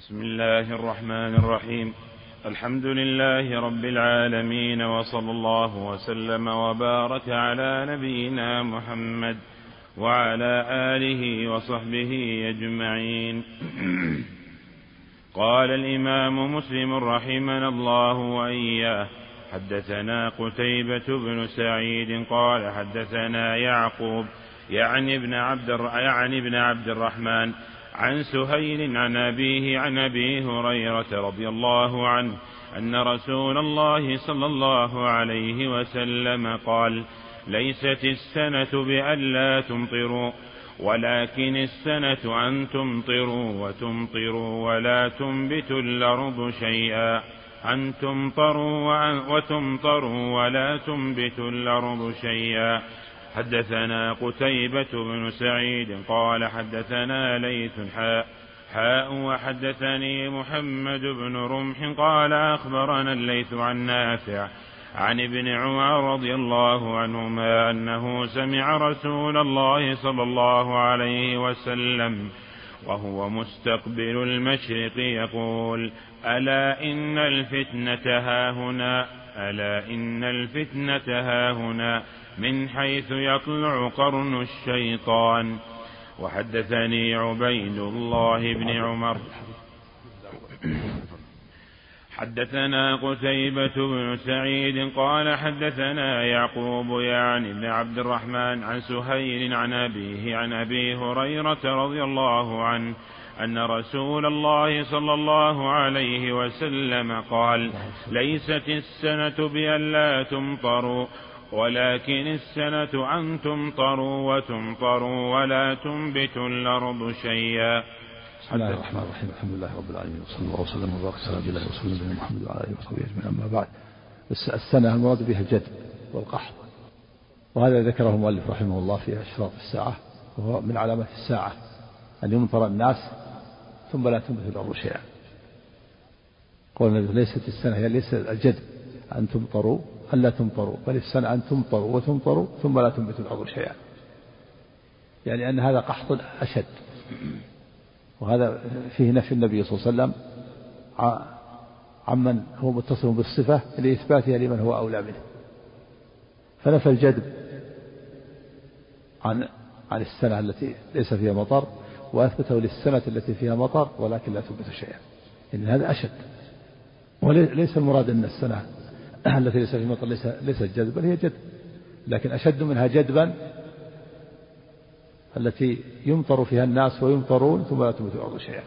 بسم الله الرحمن الرحيم. الحمد لله رب العالمين وصلى الله وسلم وبارك على نبينا محمد وعلى آله وصحبه أجمعين. قال الإمام مسلم رحمنا الله وإياه حدثنا قتيبة بن سعيد قال حدثنا يعقوب يعني ابن عبد يعني ابن عبد الرحمن عن سهيل عن أبيه عن أبي هريرة رضي الله عنه أن رسول الله صلى الله عليه وسلم قال ليست السنة بألا تمطروا ولكن السنة أن تمطروا وتمطروا ولا تنبت الأرض شيئا أن تمطروا وتمطروا ولا تنبت الأرض شيئا. حدثنا قتيبة بن سعيد قال حدثنا ليث حاء حاء وحدثني محمد بن رمح قال أخبرنا الليث عن نافع عن ابن عمر رضي الله عنهما أنه سمع رسول الله صلى الله عليه وسلم وهو مستقبل المشرق يقول ألا إن الفتنة هاهنا ألا إن الفتنة هاهنا من حيث يطلع قرن الشيطان. وحدثني عبيد الله بن عمر. حدثنا قتيبة بن سعيد قال حدثنا يعقوب يعني بن عبد الرحمن عن سهيل عن أبيه عن أبي هريرة رضي الله عنه أن رسول الله صلى الله عليه وسلم قال ليست السنة بأن لا تمطروا ولكن السنة أن تمطروا وتمطروا ولا تنبت الأرض شيئا. بسم الله الرحمن الرحيم. الحمد لله رب العالمين وصلى الله وسلم وبارك على عبد الله ورسوله نبينا محمد وعلى آله وصحبه أجمعين. أما بعد السنة المراد بها الجد والقحط وهذا ذكره المؤلف رحمه الله في أشراط الساعة وهو من علامات الساعة أن يمطر الناس ثم لا تنبت الأرض شيئا. قول النبي ليست السنة هي ليس الجد. أن تمطروا ألا تمطروا بل السنة أن تمطروا وتمطروا ثم لا تنبت الأرض شيئا. يعني أن هذا قحط أشد. وهذا فيه نفي النبي صلى الله عليه وسلم عمن هو متصل بالصفة لإثباتها لمن هو أولى منه. فنفى الجدب عن عن السنة التي ليس فيها مطر وأثبته للسنة التي فيها مطر ولكن لا تنبت شيئا. إن هذا أشد. وليس المراد أن السنة التي ليس في مطر ليس ليست جذب بل هي جدب لكن أشد منها جدبا التي يمطر فيها الناس ويمطرون ثم لا تنبت الأرض شيئا.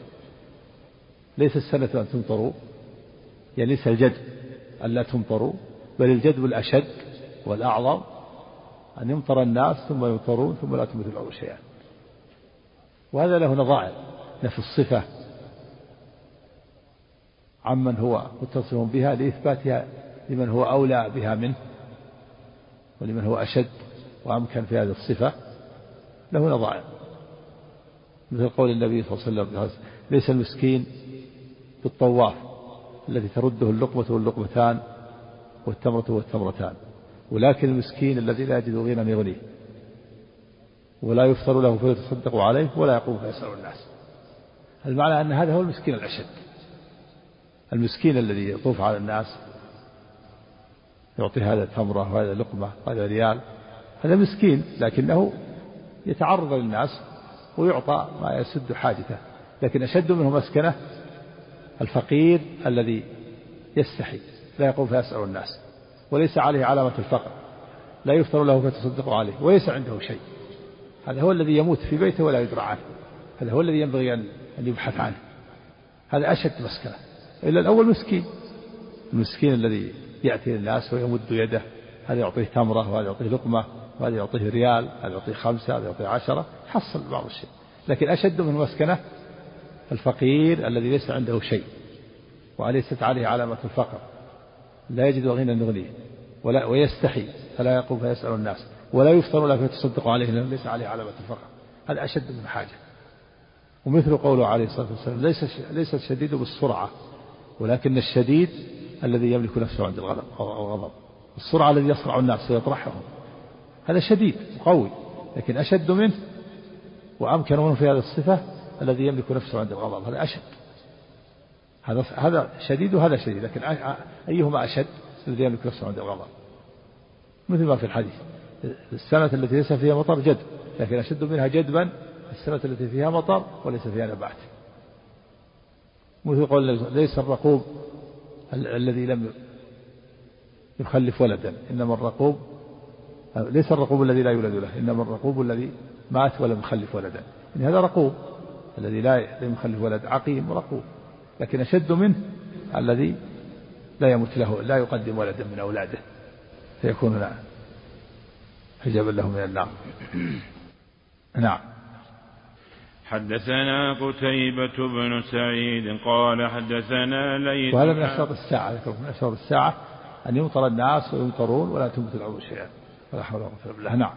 ليس السنة أن تمطروا يعني ليس الجدب أن لا تمطروا بل الجدب الأشد والأعظم أن يمطر الناس ثم يمطرون ثم لا تنبت الأرض شيئا. وهذا له نظائر نفي الصفة عمن هو متصف بها لإثباتها لمن هو أولى بها منه ولمن هو أشد وأمكن في هذه الصفة له نظائر. مثل قول النبي صلى الله عليه وسلم ليس المسكين بالطواف الذي ترده اللقمة واللقمتان والتمرة والتمرتان ولكن المسكين الذي لا يجد غنى يغنيه ولا يفطر له فيتصدق عليه ولا يقوم فيسأل الناس. المعنى أن هذا هو المسكين الأشد المسكين الذي يطوف على الناس يعطي هذا تمرة وهذا لقمة وهذا ريال. هذا مسكين لكنه يتعرض للناس ويعطى ما يسد حاجته. لكن أشد منه مسكنة الفقير الذي يستحي لا يقوم فيسأل الناس. وليس عليه علامة الفقر لا يفطر له فيتصدق عليه وليس عنده شيء. هذا هو الذي يموت في بيته ولا يدرى عنه. هذا هو الذي ينبغي أن يبحث عنه. هذا أشد مسكنة. إلا الأول مسكين. المسكين الذي يأتي للناس ويمد يده. هذا يعطيه تمرة وهذا يعطيه لقمة وهذا يعطيه ريال هذا يعطيه خمسة هذا يعطيه عشرة. حصل بعض الشيء. لكن أشد من مسكنة الفقير الذي ليس عنده شيء وليست عليه علامة الفقر. لا يجد غنى يغنيه ولا ويستحي فلا يقوم فيسأل الناس ولا يفطر له فيتصدق عليه لأنه ليس عليه علامة الفقر. هذا أشد من حاجة. ومثل قوله عليه الصلاة والسلام ليس ليس الشديد بالسرعة ولكن الشديد الذي يملك نفسه عند الغضب السرعة الذي يصرع الناس ويطرحهم. هذا شديد وقوي لكن أشد منه وأمكن منه في هذه الصفة الذي يملك نفسه عند الغضب. هذا أشد. هذا هذا شديد وهذا شديد لكن أيهما أشد الذي يملك نفسه عند الغضب؟ مثل ما في الحديث. السنة التي ليس فيها مطر جد لكن أشد منها جدبا السنة التي فيها مطر وليس فيها نبات. مثل قول ليس الرقوب الذي لم يخلف ولدا. إنما الرقوب ليس الرقوب الذي لا يولد له إنما الرقوب الذي مات ولم يخلف ولدا. يعني هذا رقوب الذي لا لم يخلف ولد عقيم رقوب لكن أشد منه الذي لا يمت له لا يقدم ولدا من أولاده. فيكون حجابا له من النار. نعم. حدثنا قتيبة بن سعيد قال حدثنا ليث وهذا من أشراط الساعة من أشراط الساعة أن يمطر الناس ويمطرون ولا تنبت الأرض شيئا. ولا حول ولا قوة بالله. نعم.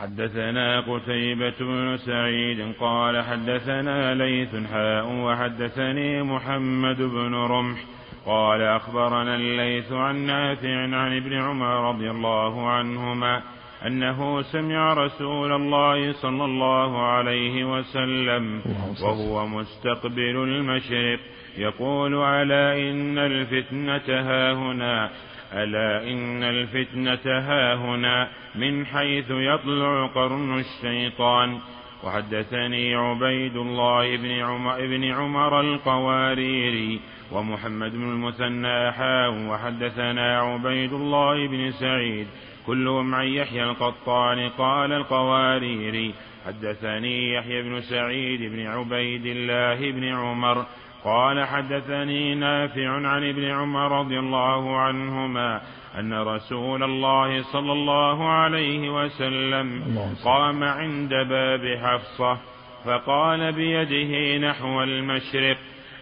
حدثنا قتيبة بن سعيد قال حدثنا ليث حاء وحدثني محمد بن رمح قال أخبرنا الليث عن نافع عن ابن عمر رضي الله عنهما أنه سمع رسول الله صلى الله عليه وسلم وهو مستقبل المشرق يقول ألا إن الفتنة ها هنا؟ ألا إن الفتنة ها هنا؟ من حيث يطلع قرن الشيطان. وحدثني عبيد الله بن عمر, بن عمر القواريري ومحمد بن المثنى حاو وحدثنا عبيد الله بن سعيد كلهم عن يحيى القطان قال القواريري حدثني يحيى بن سعيد بن عبيد الله بن عمر قال حدثني نافع عن ابن عمر رضي الله عنهما أن رسول الله صلى الله عليه وسلم قام عند باب حفصة فقال بيده نحو المشرق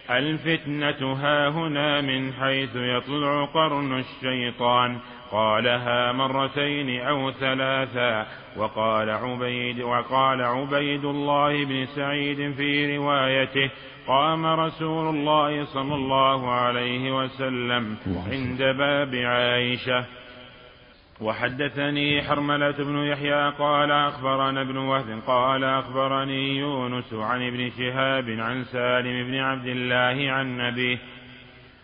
الفتنة ها هنا من حيث يطلع قرن الشيطان. قالها مرتين أو ثلاثا وقال عبيد وقال عبيد الله بن سعيد في روايته قام رسول الله صلى الله عليه وسلم عند باب عائشة. وحدثني حرملة بن يحيى قال أخبرنا ابن وهب قال أخبرني يونس عن ابن شهاب عن سالم بن عبد الله عن نبيه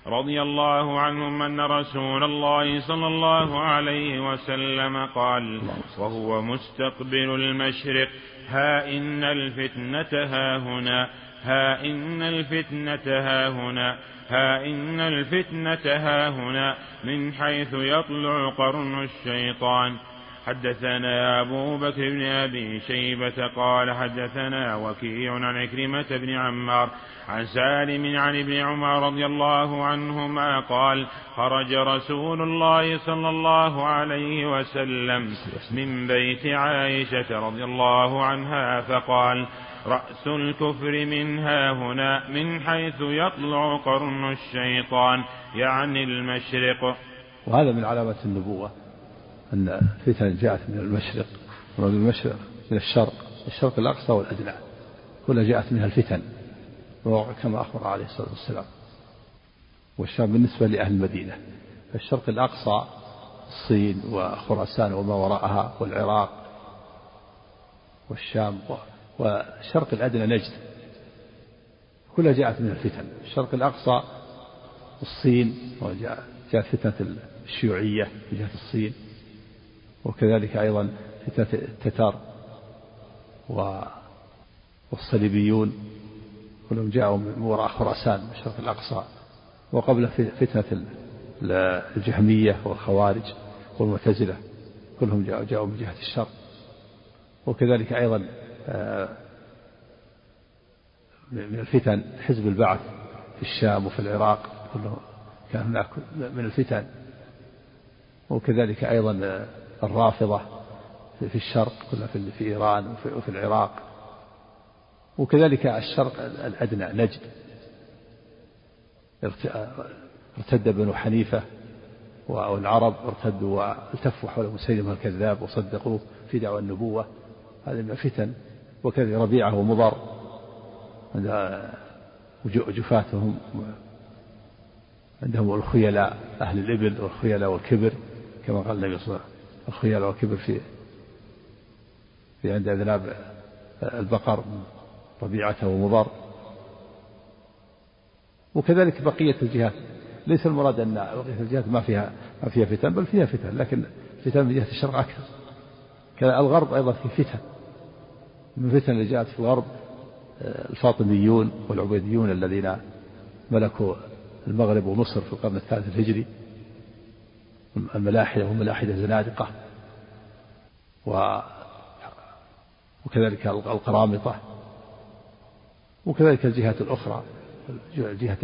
رضي الله عنهم أن رسول الله صلى الله عليه وسلم قال وهو مستقبل المشرق ها إن الفتنة ها هنا ها إن الفتنة ها هنا ها إن الفتنة ها هنا من حيث يطلع قرن الشيطان. حدثنا أبو بكر بن أبي شيبة قال حدثنا وكيع عن عكرمة بن عمار عن سالم عن ابن عمر رضي الله عنهما قال خرج رسول الله صلى الله عليه وسلم من بيت عائشة رضي الله عنها فقال رأس الكفر منها هنا من حيث يطلع قرن الشيطان يعني المشرق. وهذا من علامات النبوة. أن الفتن جاءت من المشرق ومن المشرق من الشرق الشرق الأقصى والأدنى كلها جاءت منها الفتن كما أخبر عليه الصلاة والسلام. والشام بالنسبة لأهل المدينة فالشرق الأقصى الصين وخراسان وما وراءها والعراق والشام والشرق الأدنى نجد كلها جاءت من الفتن. الشرق الأقصى الصين وجاءت فتنة الشيوعية في جهة الصين. وكذلك أيضا فتنة التتار والصليبيون كلهم جاءوا من وراء خراسان من الشرق الأقصى وقبل فتنة الجهمية والخوارج والمعتزلة كلهم جاءوا جاءوا من جهة الشرق. وكذلك أيضا آه، من الفتن حزب البعث في الشام وفي العراق كله كان هناك من الفتن. وكذلك أيضا آه، الرافضة في الشرق كلها في إيران وفي العراق. وكذلك الشرق الأدنى نجد. ارتد بنو حنيفة والعرب ارتدوا والتفوا حول مسيلمة الكذاب وصدقوه في دعوى النبوة. هذه من الفتن. وكذا ربيعة ومضر جفاتهم عندهم الخيلاء أهل الإبل والخيلاء والكبر كما قال النبي صلى الله عليه وسلم. الخيلاء والكبر في في عند أذناب البقر ربيعة ومضر وكذلك بقية الجهات. ليس المراد أن بقية الجهات ما فيها ما فيها فتن بل فيها فتن لكن فتن من جهة الشرق أكثر. الغرب أيضا في فتن. من الفتن اللي جاءت في الغرب آه، الفاطميون والعبيديون الذين ملكوا المغرب ومصر في القرن الثالث الهجري. الملاحدة والملاحدة زنادقة. وكذلك القرامطة. وكذلك الجهات الأخرى جهة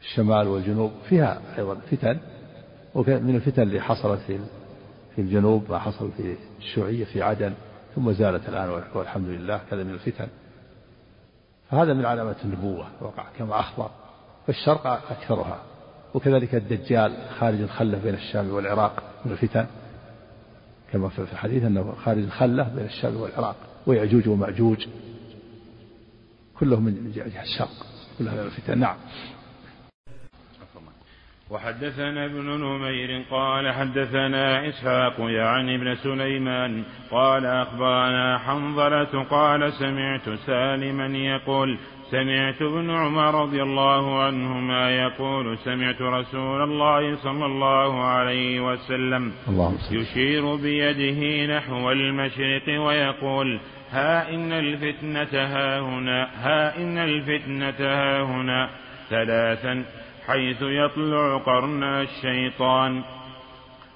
الشمال والجنوب. فيها أيضا فتن ومن الفتن اللي حصلت في في الجنوب ما حصل في الشيوعية في عدن ثم زالت الآن والحمد لله كذا من الفتن. فهذا من علامات النبوة وقع كما أخبر. فالشرق أكثرها. وكذلك الدجال خارج الخلة بين الشام والعراق من الفتن. كما في الحديث أنه خارج الخلة بين الشام والعراق ويأجوج ومأجوج كلهم من الشرق كلها من الفتن. نعم. وحدثنا ابن نمير قال حدثنا إسحاق يعني ابن سليمان قال أخبرنا حنظلة قال سمعت سالما يقول سمعت ابن عمر رضي الله عنهما يقول سمعت رسول الله صلى الله عليه وسلم يشير بيده نحو المشرق ويقول ها إن الفتنة ها هنا ها إن الفتنة ها هنا ثلاثا حيث يطلع قرن الشيطان.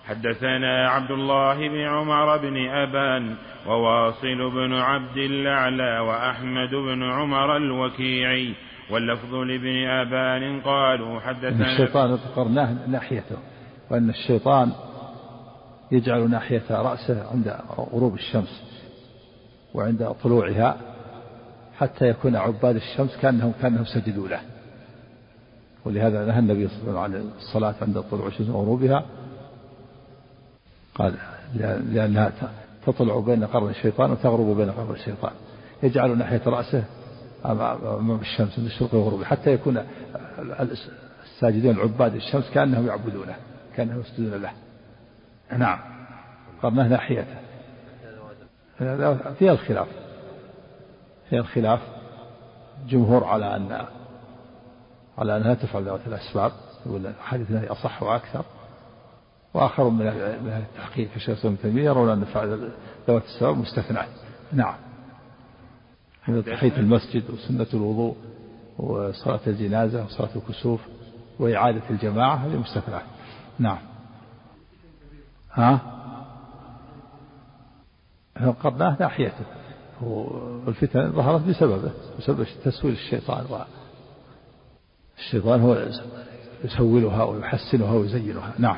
حدثنا عبد الله بن عمر بن أبان وواصل بن عبد الأعلى وأحمد بن عمر الوكيعي. واللفظ لابن أبان قالوا حدثنا الشيطان قرناه ناحيته وأن الشيطان يجعل ناحية رأسه عند غروب الشمس وعند طلوعها حتى يكون عباد الشمس كأنهم كأنهم سجدوا له. ولهذا نهى النبي صلى الله عليه وسلم عن الصلاة عند طلوع الشمس وغروبها. قال لأنها تطلع بين قرن الشيطان وتغرب بين قرن الشيطان. يجعل ناحية رأسه أمام الشمس من الشرق والغروب حتى يكون الساجدين العباد الشمس كأنهم يعبدونه كأنهم يسجدون له. نعم. قرنه ناحيته؟ فيها الخلاف. فيها الخلاف. جمهور على أن على أنها تفعل ذوات الأسباب يقول الحديث أصح وأكثر. وآخر من أهل التحقيق كشيخ ابن تيمية يرون أن فعل ذوات السبب مستثنى نعم. تحية المسجد وسنة الوضوء وصلاة الجنازة وصلاة الكسوف وإعادة الجماعة هذه مستثنى نعم. ها؟ قرناه ناحيته. والفتن ظهرت بسببه بسبب تسويل الشيطان. الشيطان هو يسولها ويحسنها ويزينها. نعم.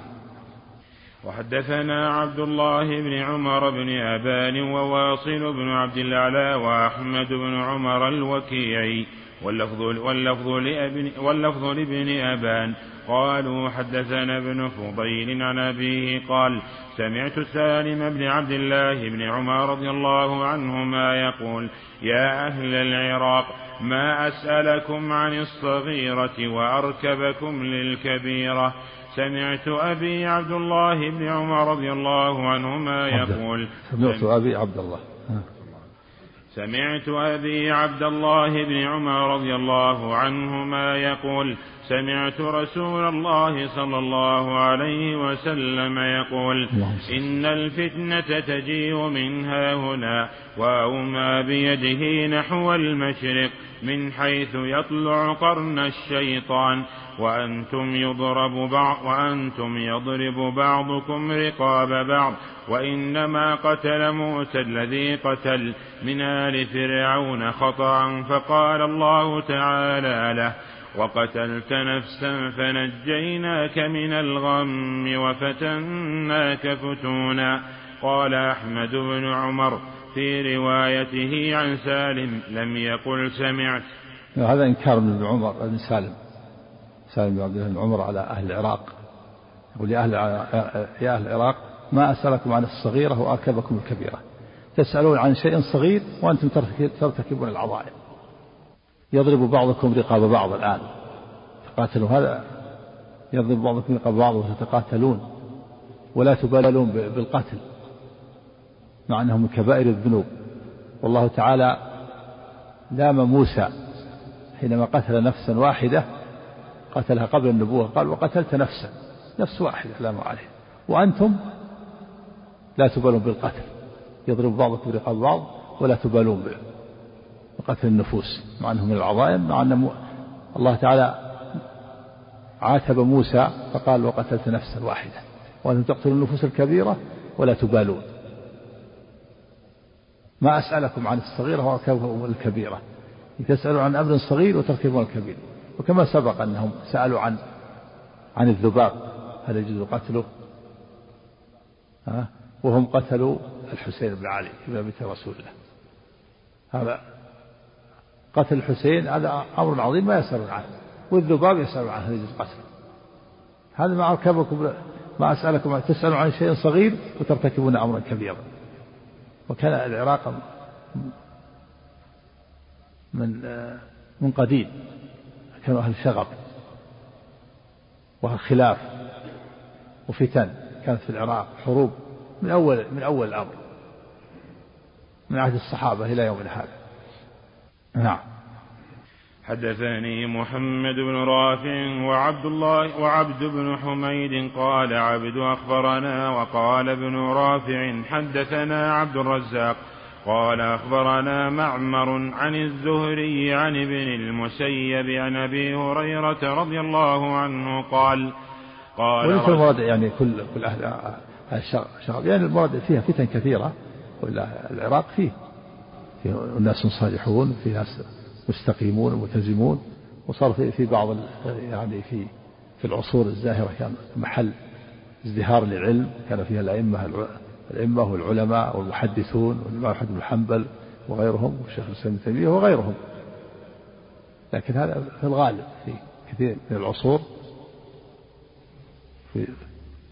وحدثنا عبد الله بن عمر بن أبان وواصل بن عبد الأعلى وأحمد بن عمر الوكيعي واللفظ واللفظ لابن واللفظ لابن أبان قالوا حدثنا ابن فضيل عن أبيه قال سمعت سالم بن عبد الله بن عمر رضي الله عنهما يقول يا أهل العراق ما أسألكم عن الصغيرة وأركبكم للكبيرة سمعت أبي عبد الله بن عمر رضي الله عنهما يقول سمعت أبي عبد الله. سمعت أبي عبد الله بن عمر رضي الله عنهما يقول سمعت رسول الله صلى الله عليه وسلم يقول إن الفتنة تجيء منها هنا وأومى بيده نحو المشرق من حيث يطلع قرن الشيطان. وأنتم يضرب بعض وأنتم يضرب بعضكم رقاب بعض. وإنما قتل موسى الذي قتل من آل فرعون خطأ فقال الله تعالى له وقتلت نفسا فنجيناك من الغم وفتناك فتونا. قال أحمد بن عمر في روايته عن سالم لم يقل سمعت. هذا إنكار ابن عمر بن سالم. سالم بن عبد الله بن عمر على أهل العراق. يقول يا أهل يا أهل العراق ما أسألكم عن الصغيرة وأركبكم الكبيرة. تسألون عن شيء صغير وأنتم ترتكبون العظائم. يضرب بعضكم رقاب بعض الآن. تقاتلوا هذا يضرب بعضكم رقاب بعض وتتقاتلون. ولا تبالون بالقتل. مع أنه من كبائر الذنوب. والله تعالى لام موسى حينما قتل نفسا واحدة. قتلها قبل النبوة. قال وقتلت نفسا. نفس واحدة لا عليه وأنتم لا تبالون بالقتل. يضرب بعضكم برقاب بعض ولا تبالون بقتل النفوس مع أنه من العظائم مع أن الله تعالى عاتب موسى فقال وقتلت نفسا واحدة وأنتم تقتلوا النفوس الكبيرة ولا تبالون. ما أسألكم عن الصغيرة وأركبكم الكبيرة. تسألوا عن أمر صغير وتركبون الكبير. وكما سبق أنهم سألوا عن عن الذباب هل يجوز قتله؟ ها؟ وهم قتلوا الحسين بن علي بن رسول الله. هذا قتل الحسين هذا أمر عظيم ما يسألون عنه والذباب يسألون عنه يجوز قتله هذا ما أركبكم ما أسألكم تسألون عن شيء صغير وترتكبون أمرا كبيرا. وكان العراق من من قديم كانوا أهل شغب وأهل خلاف وفتن كانت في العراق حروب من أول من أول الأمر من عهد الصحابة إلى يومنا هذا. نعم. حدثني محمد بن رافع وعبد الله وعبد بن حميد قال عبد أخبرنا وقال ابن رافع حدثنا عبد الرزاق قال أخبرنا معمر عن الزهري عن ابن المسيب عن أبي هريرة رضي الله عنه قال قال وليس المراد يعني كل كل أهل الشغب يعني المراد فيها فتن كثيرة ولا العراق فيه. فيه ناس صالحون في ناس مستقيمون وملتزمون وصار في, في بعض يعني في في العصور الزاهرة كان محل ازدهار للعلم. كان فيها الأئمة الأئمة والعلماء والمحدثون والإمام أحمد بن حنبل وغيرهم والشيخ الإسلام ابن تيمية وغيرهم. لكن هذا في الغالب في كثير من العصور. في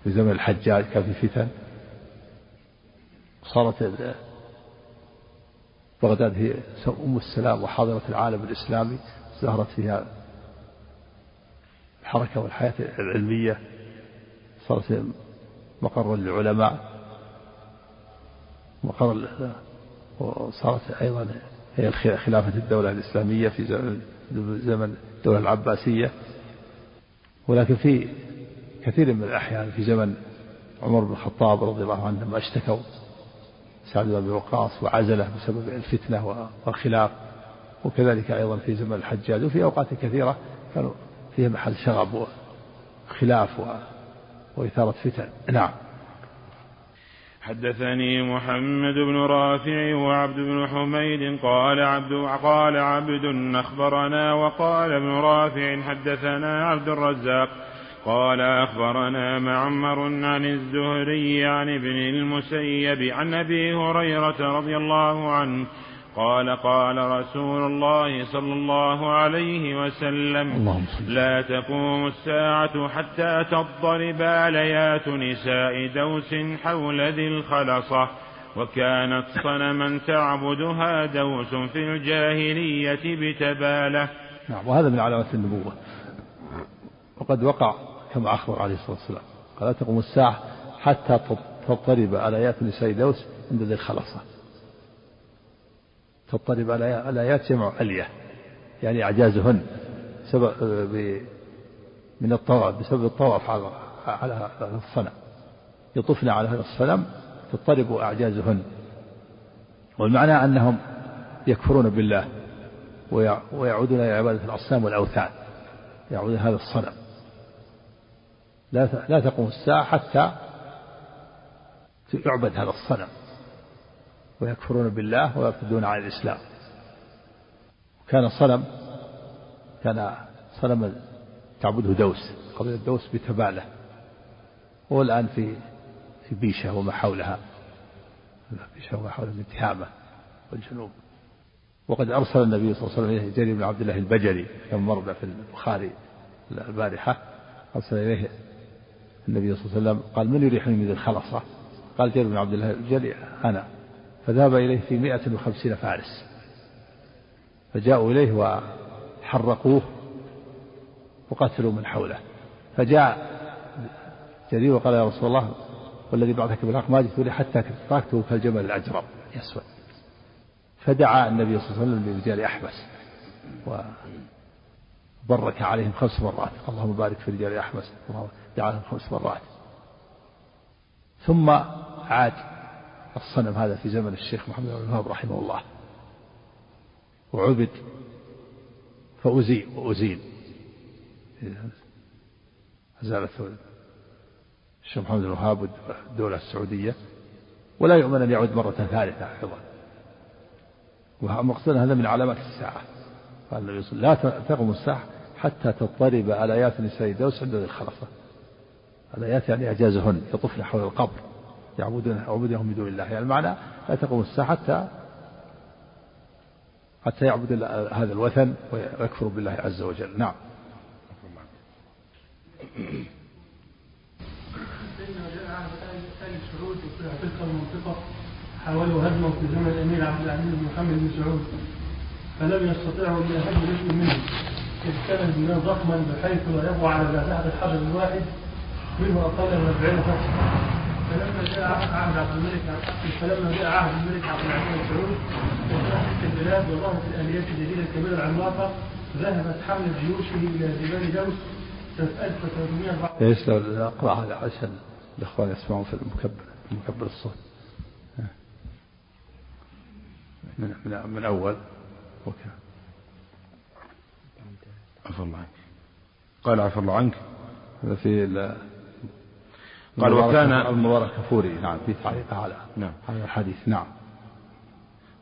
في زمن الحجاج كان في فتن. صارت بغداد هي أم السلام وحاضرة العالم الإسلامي زهرت فيها الحركة والحياة العلمية صارت مقرا للعلماء مقر وصارت أيضا هي خلافة الدولة الإسلامية في زمن الدولة العباسية. ولكن في كثير من الأحيان في زمن عمر بن الخطاب رضي الله عنه لما اشتكوا سعد بن وقاص وعزله بسبب الفتنة والخلاف وكذلك أيضا في زمن الحجاج وفي أوقات كثيرة كانوا فيها محل شغب وخلاف وإثارة فتن. نعم. حدثني محمد بن رافع وعبد بن حميد قال عبد قال عبد أخبرنا وقال ابن رافع حدثنا عبد الرزاق قال أخبرنا معمر عن الزهري عن ابن المسيب عن أبي هريرة رضي الله عنه قال قال رسول الله صلى الله عليه وسلم لا تقوم الساعة حتى تضرب آليات نساء دوس حول ذي الخلصة وكانت صنما تعبدها دوس في الجاهلية بتبالة. نعم وهذا من علامات النبوة. وقد وقع كما أخبر عليه الصلاة والسلام. قال لا تقوم الساعة حتى تضطرب آليات نساء دوس عند ذي الخلصة. تضطرب الآيات جمع ألية يعني أعجازهن سبب من الطواف بسبب الطواف على على الصنم. يطفن على هذا الصنم تضطرب أعجازهن. والمعنى أنهم يكفرون بالله ويعودون إلى عبادة الأصنام والأوثان يعودون هذا الصنم. لا لا تقوم الساعة حتى يعبد هذا الصنم ويكفرون بالله ويرتدون عن الإسلام. كان صنم كان صنم تعبده دوس قبيلة دوس بتبالة. هو الآن في في بيشة وما حولها بيشة وما حولها من تهامة والجنوب. وقد أرسل النبي صلى الله عليه وسلم إليه جرير بن عبد الله البجلي كما مر في البخاري البارحة أرسل إليه النبي صلى الله عليه وسلم قال من يريحني من الخلصة قال جرير بن عبد الله البجلي أنا. فذهب إليه في مائة وخمسين فارس. فجاءوا إليه وحرقوه وقتلوا من حوله. فجاء جرير وقال يا رسول الله والذي بعثك بالحق ما جئت لي حتى تركته كالجمل الأجرب يسود فدعا النبي صلى الله عليه وسلم برجال أحبس برك عليهم خمس مرات. اللهم بارك في رجال أحمس جعلهم خمس مرات. ثم عاد الصنم هذا في زمن الشيخ محمد بن الوهاب رحمه الله. وعبد فأزيل وأزيل أزالت الشيخ محمد بن الوهاب والدولة السعودية. ولا يؤمن أن يعود مرة ثالثة أيضا. ومقصود هذا من علامات الساعة. قال النبي صلى الله عليه وسلم لا تقوم الساعة حتى تضطرب آيات نساء دوس عند الخلصة الآيات يعني إعجازهن يطفن حول القبر يعبدون عبودهم من دون الله. يعني المعنى لا تقوم الساعة حتى حتى يعبد هذا الوثن ويكفر بالله عز وجل. نعم. حاولوا هدمه في زمن الأمير عبد العزيز بن محمد بن سعود فلم يستطيعوا أن يهدموا جزء منه إذ كان البناء ضخما بحيث لا يقوى على ذات الحجر الواحد منه أقل من 40 فصل فلما جاء عهد عبد الملك فلما جاء عهد الملك عبد العزيز بن سعود وفتحت البلاد وظهرت الاليات الجديدة الكبيرة العملاقة ذهبت حمله جيوشه إلى جبال دوس سنه 1304 إيش لو أقرأ هذا عشان الإخوان يسمعون في المكبر مكبر الصوت. من من, من أول. أوكي. عفى الله عنك. قال عفى الله عنك. هذا في قال وكان المبارك كفوري نعم في تعليق على نعم. هذا الحديث. نعم.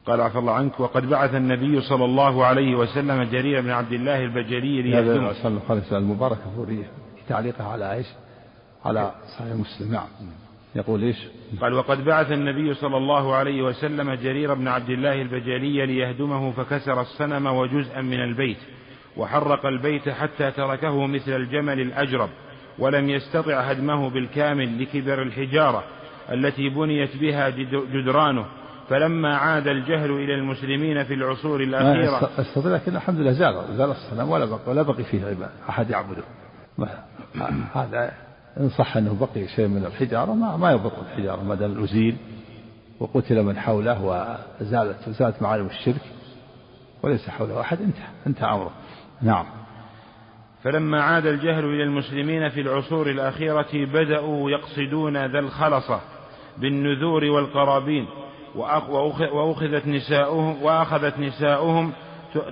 قال عفى الله عنك وقد بعث النبي صلى الله عليه وسلم جرير بن عبد الله البجلي ليهدمه. صلى الله عليه وسلم المبارك كفوري في تعليقه على إيش؟ على صحيح مسلم. نعم. يقول إيش؟ قال وقد بعث النبي صلى الله عليه وسلم جرير بن عبد الله البجلي ليهدمه فكسر الصنم وجزءا من البيت وحرق البيت حتى تركه مثل الجمل الأجرب. ولم يستطع هدمه بالكامل لكبر الحجارة التي بنيت بها جدرانه فلما عاد الجهل إلى المسلمين في العصور الأخيرة استطيع لكن الحمد لله زال زال الصنم ولا بقي ولا بقي فيه عباد أحد يعبده. هذا إن صح أنه بقي شيء من الحجارة ما ما يضر الحجارة ما دام أزيل وقتل من حوله وزالت زالت معالم الشرك وليس حوله أحد انتهى انتهى أمره. نعم. فلما عاد الجهل إلى المسلمين في العصور الأخيرة بدأوا يقصدون ذا الخلصة بالنذور والقرابين وأخذت نساؤهم وأخذت نساؤهم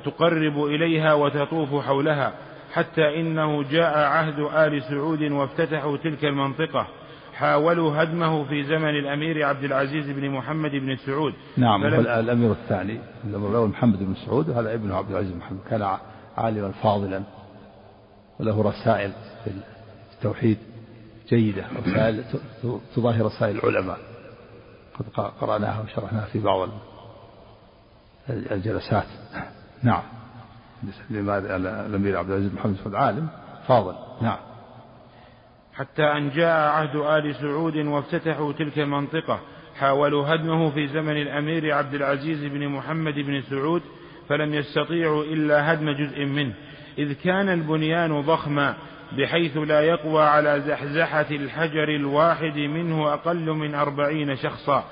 تقرب إليها وتطوف حولها حتى إنه جاء عهد آل سعود وافتتحوا تلك المنطقة حاولوا هدمه في زمن الأمير عبد العزيز بن محمد بن سعود. نعم الأمير الثاني الأول محمد بن سعود وهذا ابنه عبد العزيز محمد كان عالما فاضلا. وله رسائل في التوحيد جيدة رسائل تضاهي رسائل العلماء. قد قرأناها وشرحناها في بعض الجلسات. نعم. الأمير عبد العزيز محمد سعود عالم. فاضل. نعم. حتى أن جاء عهد آل سعود وافتتحوا تلك المنطقة حاولوا هدمه في زمن الأمير عبد العزيز بن محمد بن سعود فلم يستطيعوا إلا هدم جزء منه. إذ كان البنيان ضخما بحيث لا يقوى على زحزحة الحجر الواحد منه أقل من أربعين شخصا.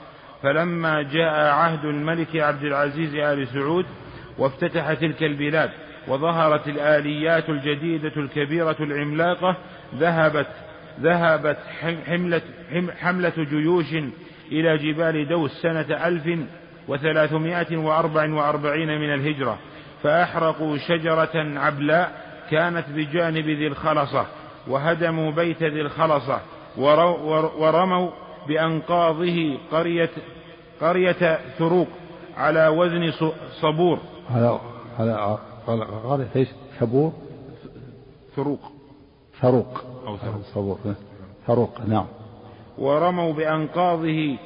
فلما جاء عهد الملك عبد العزيز آل سعود وافتتح تلك البلاد وظهرت الآليات الجديدة الكبيرة العملاقة ذهبت ذهبت حملة, حملة جيوش إلى جبال دوس سنة ألف وثلاثمائة وأربع وأربعين من الهجرة. فأحرقوا شجرة عبلاء كانت بجانب ذي الخلصة وهدموا بيت ذي الخلصة ورموا بأنقاضه قرية قرية ثروق على وزن صبور. على على قرية إيش؟ ثبور ثروق. ثروق. أو ثروق. صبور. ثروق نعم. ورموا بأنقاضه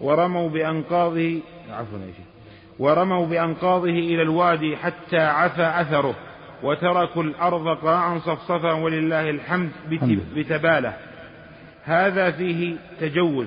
ورموا بأنقاضه عفوا يا شيخ. ورموا بأنقاضه إلى الوادي حتى عفى أثره وتركوا الأرض قاعا صفصفا ولله الحمد بتبالة. هذا فيه تجوز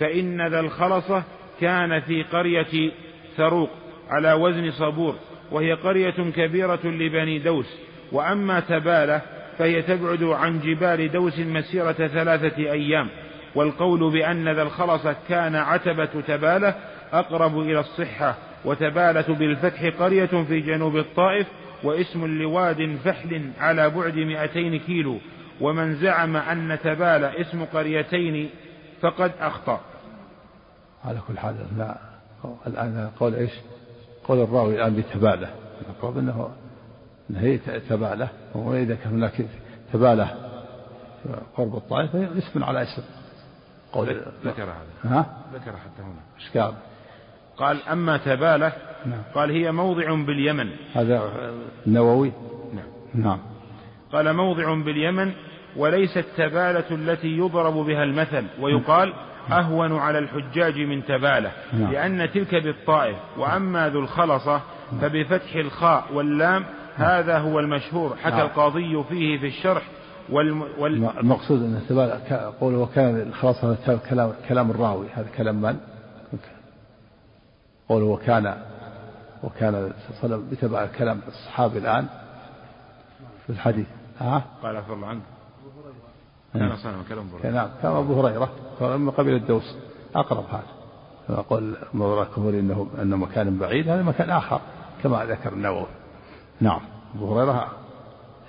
فإن ذا الخلصة كان في قرية ثروق على وزن صبور وهي قرية كبيرة لبني دوس وأما تبالة فهي تبعد عن جبال دوس مسيرة ثلاثة أيام. والقول بأن ذا الخلصة كان عتبة تبالة أقرب إلى الصحة. وتبالة بالفتح قرية في جنوب الطائف واسم لواد فحل على بعد مئتين كيلو. ومن زعم أن تبالة اسم قريتين فقد أخطأ. على كل حال لا. الآن قول إيش؟ قول الراوي الآن بتبالة. المقرب أنه هي تبالة وإذا كان هناك تبالة قرب الطائف اسم على اسم. قول ذكر هذا. ها؟ ذكر حتى هنا. إيش قال؟ أما تبالة نعم. قال هي موضع باليمن. هذا النووي نعم. نعم. قال موضع باليمن وليست تبالة التي يضرب بها المثل. ويقال أهون على الحجاج من تبالة. نعم. لأن تلك بالطائف. وأما ذو الخلصة فبفتح الخاء واللام هذا هو المشهور. حكى نعم. القاضي فيه في الشرح. والم... وال... المقصود أن تبالة قوله وكان الخلاصة كلام كلام الراوي. هذا كلام من؟ قوله وكان وكان صلى الله عليه وسلم بتبع كلام الصحابي الآن في الحديث. ها؟ قال عفى الله عنك كان صنم كلام أبو هريرة نعم كان أبو هريرة من قبيل الدوس. أقرب هذا. كما قال مولى الكفري انه انه مكان بعيد هذا مكان آخر كما ذكر النووي. نعم أبو هريرة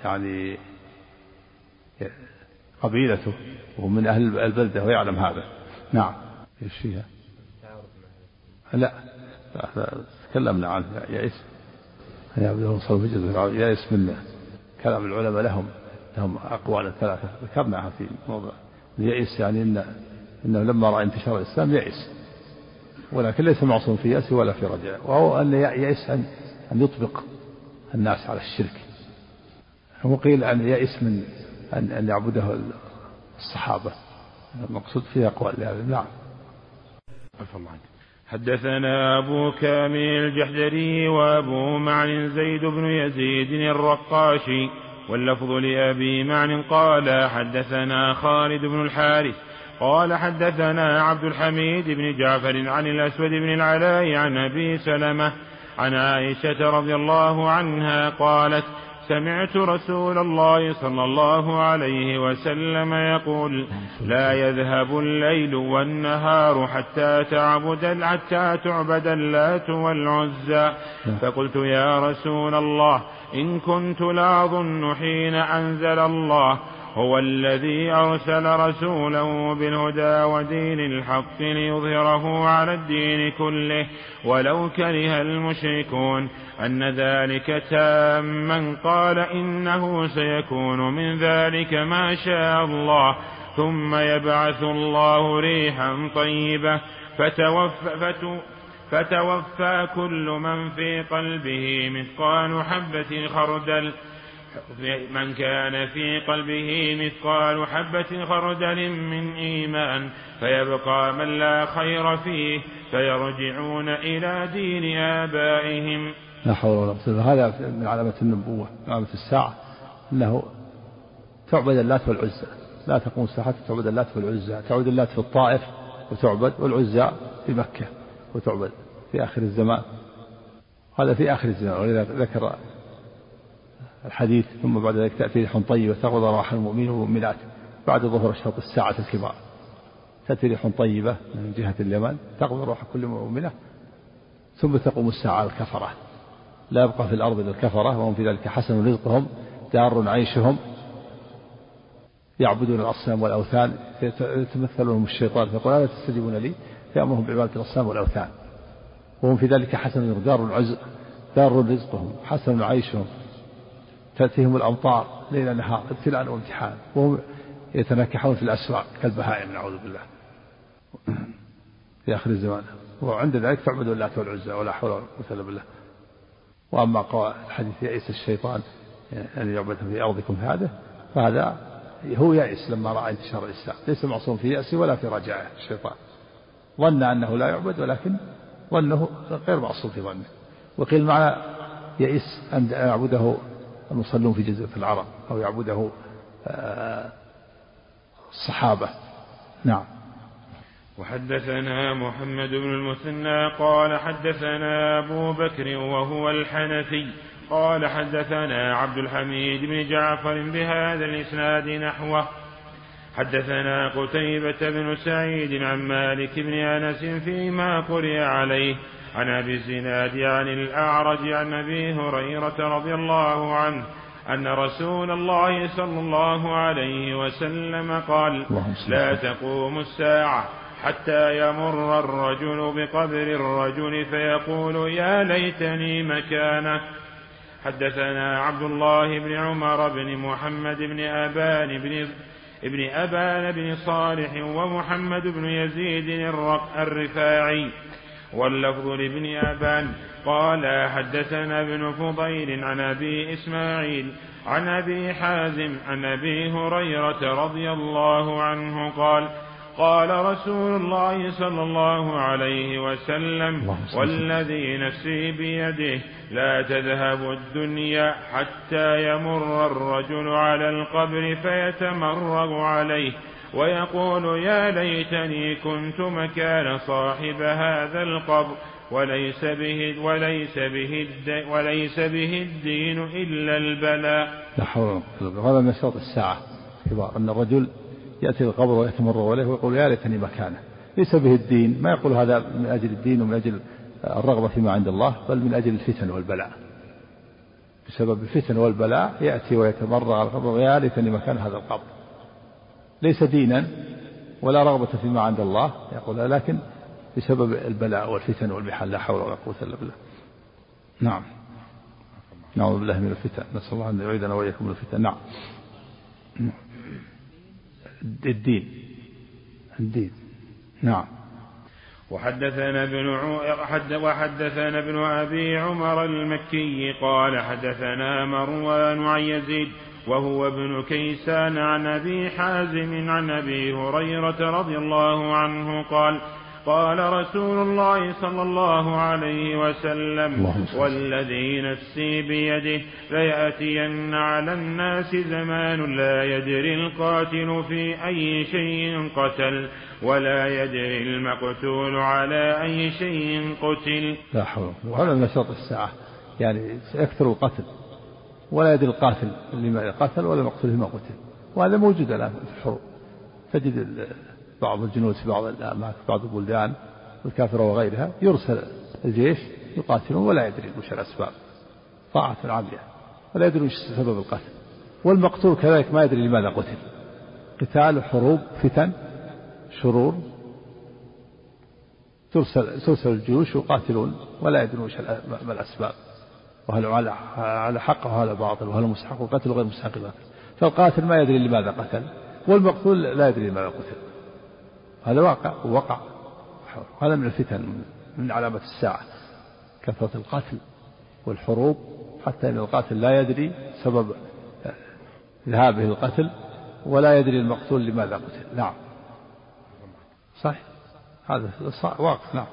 يعني قبيلته وهو من أهل البلدة ويعلم هذا. نعم. إيش فيها؟ لا. تكلمنا عنه يئس يعبدون صلب جزء يئس من كلام العلماء لهم لهم أقوال ثلاثة. ذكرناها في موضع. يئس يعني إن إنه لما رأى انتشار الإسلام يئس ولكن ليس معصوم في يأس ولا في رجاء. وهو أن يئس أن أن يطبق الناس على الشرك. وقيل أن يئس من أن أن يعبده الصحابة. المقصود فيه أقوال لهذا نعم. الله عنك. حدثنا أبو كامل الجحدري وأبو معن زيد بن يزيد الرقاشي واللفظ لأبي معن قال حدثنا خالد بن الحارث قال حدثنا عبد الحميد بن جعفر عن الأسود بن العلاء عن أبي سلمة عن عائشة رضي الله عنها قالت سمعت رسول الله صلى الله عليه وسلم يقول لا يذهب الليل والنهار حتى تعبد حتى تعبد اللات والعزى. فقلت يا رسول الله إن كنت لأظن حين أنزل الله هو الذي أرسل رسوله بالهدى ودين الحق ليظهره على الدين كله ولو كره المشركون أن ذلك تاما قال إنه سيكون من ذلك ما شاء الله ثم يبعث الله ريحا طيبة فتوفى فتوفى كل من في قلبه مثقال حبة خردل من كان في قلبه مثقال حبة خردل من إيمان فيبقى من لا خير فيه فيرجعون إلى دين آبائهم. لا حول ولا قوة هذا من علامة النبوة علامة الساعة. أنه تعبد اللات والعزى. لا تقوم الساعة تعبد اللات والعزى. تعبد اللات في الطائف وتعبد والعزى في مكة وتعبد في آخر الزمان. هذا في آخر الزمان ولذا ذكر الحديث ثم بعد ذلك تأتي ريح طيبة تغض روح المؤمنين والمؤمنات بعد ظهر الشرط الساعة الكبار. تأتي ريح طيبة من جهة اليمن تغض روح كل مؤمنة ثم تقوم الساعة الكفرة. لا يبقى في الأرض إلا الكفرة وهم في ذلك حسن رزقهم دار عيشهم يعبدون الأصنام والأوثان يتمثل لهم الشيطان فيقول ألا تستجيبون لي؟ فيأمرهم بعبادة الأصنام والأوثان. وهم في ذلك حسن دار عز دار رزقهم حسن عيشهم. تأتيهم الأمطار ليل نهار ابتلاء وامتحان وهم يتنكحون في الأسواق كالبهائم نعوذ بالله. في آخر الزمان. وعند ذلك تعبد اللات والعزى ولا حول ولا قوة إلا بالله. وأما حديث يئس الشيطان أن يعبد في أرضكم هذا فهذا هو يئس لما رأى انتشار الإسلام. ليس معصوم في يأسه ولا في رجائه الشيطان. ظن أنه لا يعبد ولكن ظنه غير معصوم في ظنه. وقيل معنى يئس أن يعبده المصلون في جزيرة العرب أو يعبده آه، الصحابة. نعم. وحدثنا محمد بن المثنى قال حدثنا أبو بكر وهو الحنفي قال حدثنا عبد الحميد بن جعفر بهذا الإسناد نحوه. حدثنا قتيبة بن سعيد عن مالك بن أنس فيما قرئ عليه. عن أبي الزناد عن الأعرج عن أبي هريرة رضي الله عنه أن رسول الله صلى الله عليه وسلم قال لا تقوم الساعة حتى يمر الرجل بقبر الرجل فيقول يا ليتني مكانه. حدثنا عبد الله بن عمر بن محمد بن أبان بن ابن أبان بن صالح ومحمد بن يزيد الرفاعي. واللفظ لابن أبان قال حدثنا ابن فضيل عن أبي إسماعيل عن أبي حازم عن أبي هريرة رضي الله عنه قال قال رسول الله صلى الله عليه وسلم والذي نفسي بيده لا تذهب الدنيا حتى يمر الرجل على القبر فيتمرغ عليه ويقول يا ليتني كنت مكان صاحب هذا القبر وليس به وليس به وليس به الدين إلا البلاء. لا حول هذا من شرط الساعة كبار أن الرجل يأتي القبر ويتمرغ عليه ويقول يا ليتني مكانه. ليس به الدين ما يقول هذا من أجل الدين ومن أجل الرغبة فيما عند الله بل من أجل الفتن والبلاء. بسبب الفتن والبلاء يأتي ويتمرغ على القبر يا ليتني مكان هذا القبر. ليس دينا ولا رغبة فيما عند الله يقول لكن بسبب البلاء والفتن والمحن لا حول ولا قوة إلا بالله. نعم. نعوذ بالله من الفتن. نسأل الله أن يعيدنا وإياكم من الفتن. نعم. الدين. الدين. نعم. وحدثنا ابن وحدثنا ابن أبي عمر المكي قال حدثنا مروان عن يزيد وهو ابن كيسان عن أبي حازم عن أبي هريرة رضي الله عنه قال قال رسول الله صلى الله عليه وسلم والذي نفسي بيده ليأتين على الناس زمان لا يدري القاتل في أي شيء قتل ولا يدري المقتول على أي شيء قتل. لا حول وهذا من شرط الساعة. يعني سيكثر القتل. ولا يدري القاتل لما قتل ولا المقتول لما قتل. وهذا موجود الآن في الحروب. تجد بعض الجنود في بعض الأماكن بعض البلدان الكافرة وغيرها يرسل الجيش يقاتلون ولا يدري وش الأسباب. طاعة عامية. ولا يدري وش سبب القتل. والمقتول كذلك ما يدري لماذا قتل. قتال حروب فتن شرور. ترسل ترسل الجيوش يقاتلون ولا يدرون وش ما الأسباب. وهل على حق وهذا باطل وهل مستحق؟ القتل وغير مستحق القتل فالقاتل ما يدري لماذا قتل والمقتول لا يدري لماذا قتل. هذا واقع ووقع. هذا من الفتن من علامة الساعة. كثرة القتل والحروب حتى أن القاتل لا يدري سبب ذهابه القتل ولا يدري المقتول لماذا قتل. نعم. صح هذا واقع نعم.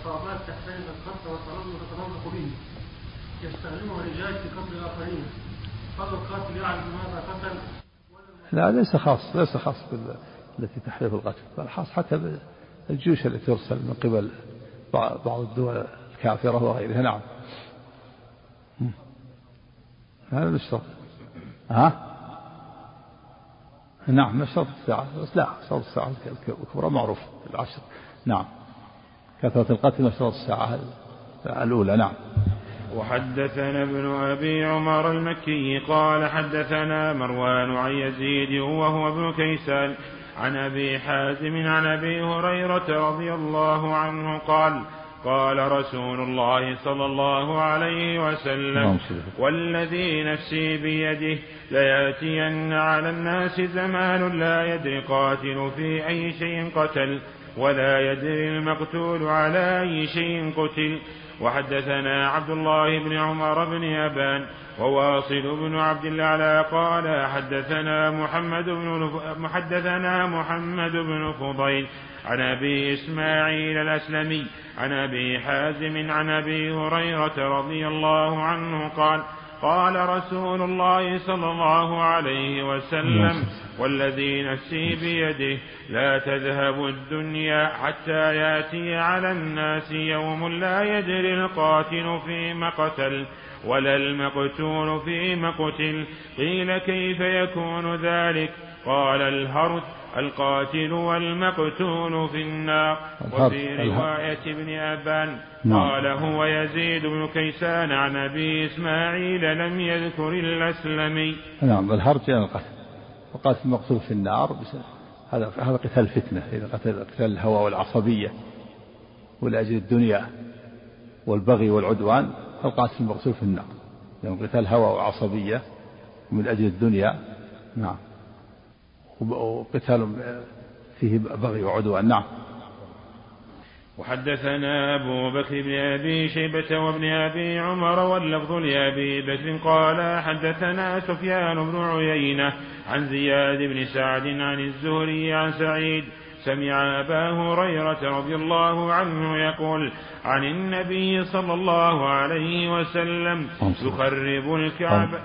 عصابات تحترق الخط وتتمرق به. يستخدمه الرجال في قتل الآخرين. قبل القاتل يعرف ماذا قتل. لا ليس خاص ليس خاص بال... التي تحريف القتل بل خاص حتى الجيوش التي ترسل من قبل بعض الدول الكافرة وغيرها. نعم. هذا مش شرط ها؟ نعم مش شرط الساعة لا شرط الساعة الكبرى معروف العشر. نعم. كثرة القتل وشرط الساعة الأولى نعم. وحدثنا ابن أبي عمر المكي قال حدثنا مروان عن يزيد وهو ابن كيسان عن أبي حازم عن أبي هريرة رضي الله عنه قال قال رسول الله صلى الله عليه وسلم. والذي نفسي بيده ليأتين على الناس زمان لا يدري قاتل في أي شيء قتل. ولا يدري المقتول على أي شيء قتل. وحدثنا عبد الله بن عمر بن أبان وواصل بن عبد الأعلى قال حدثنا محمد بن حدثنا محمد بن فضيل عن أبي إسماعيل الأسلمي عن أبي حازم عن أبي هريرة رضي الله عنه قال قال رسول الله صلى الله عليه وسلم والذي نفسي بيده لا تذهب الدنيا حتى يأتي على الناس يوم لا يدري القاتل فيما قتل ولا المقتول فيما قتل قيل كيف يكون ذلك؟ قال الهرث القاتل والمقتول في النار. وفي رواية ابن أبان نعم. قال هو يزيد بن كيسان عن أبي إسماعيل لم يذكر الأسلمي. نعم الحرب يعني القتل. وقاتل المقتول في النار هذا هذا قتال فتنة إذا قتل قتال الهوى والعصبية ولأجل الدنيا والبغي والعدوان فالقاتل المقتول في النار. يعني قتال هوى وعصبية من أجل الدنيا. نعم. وقتال فيه بغي وعدوان. نعم. وحدثنا أبو بكر بن أبي شيبة وابن أبي عمر واللفظ لأبي بكر قال حدثنا سفيان بن عيينة عن زياد بن سعد عن الزهري عن سعيد سمع أبا هريرة رضي الله عنه يقول عن النبي صلى الله عليه وسلم يخرب الكعبة.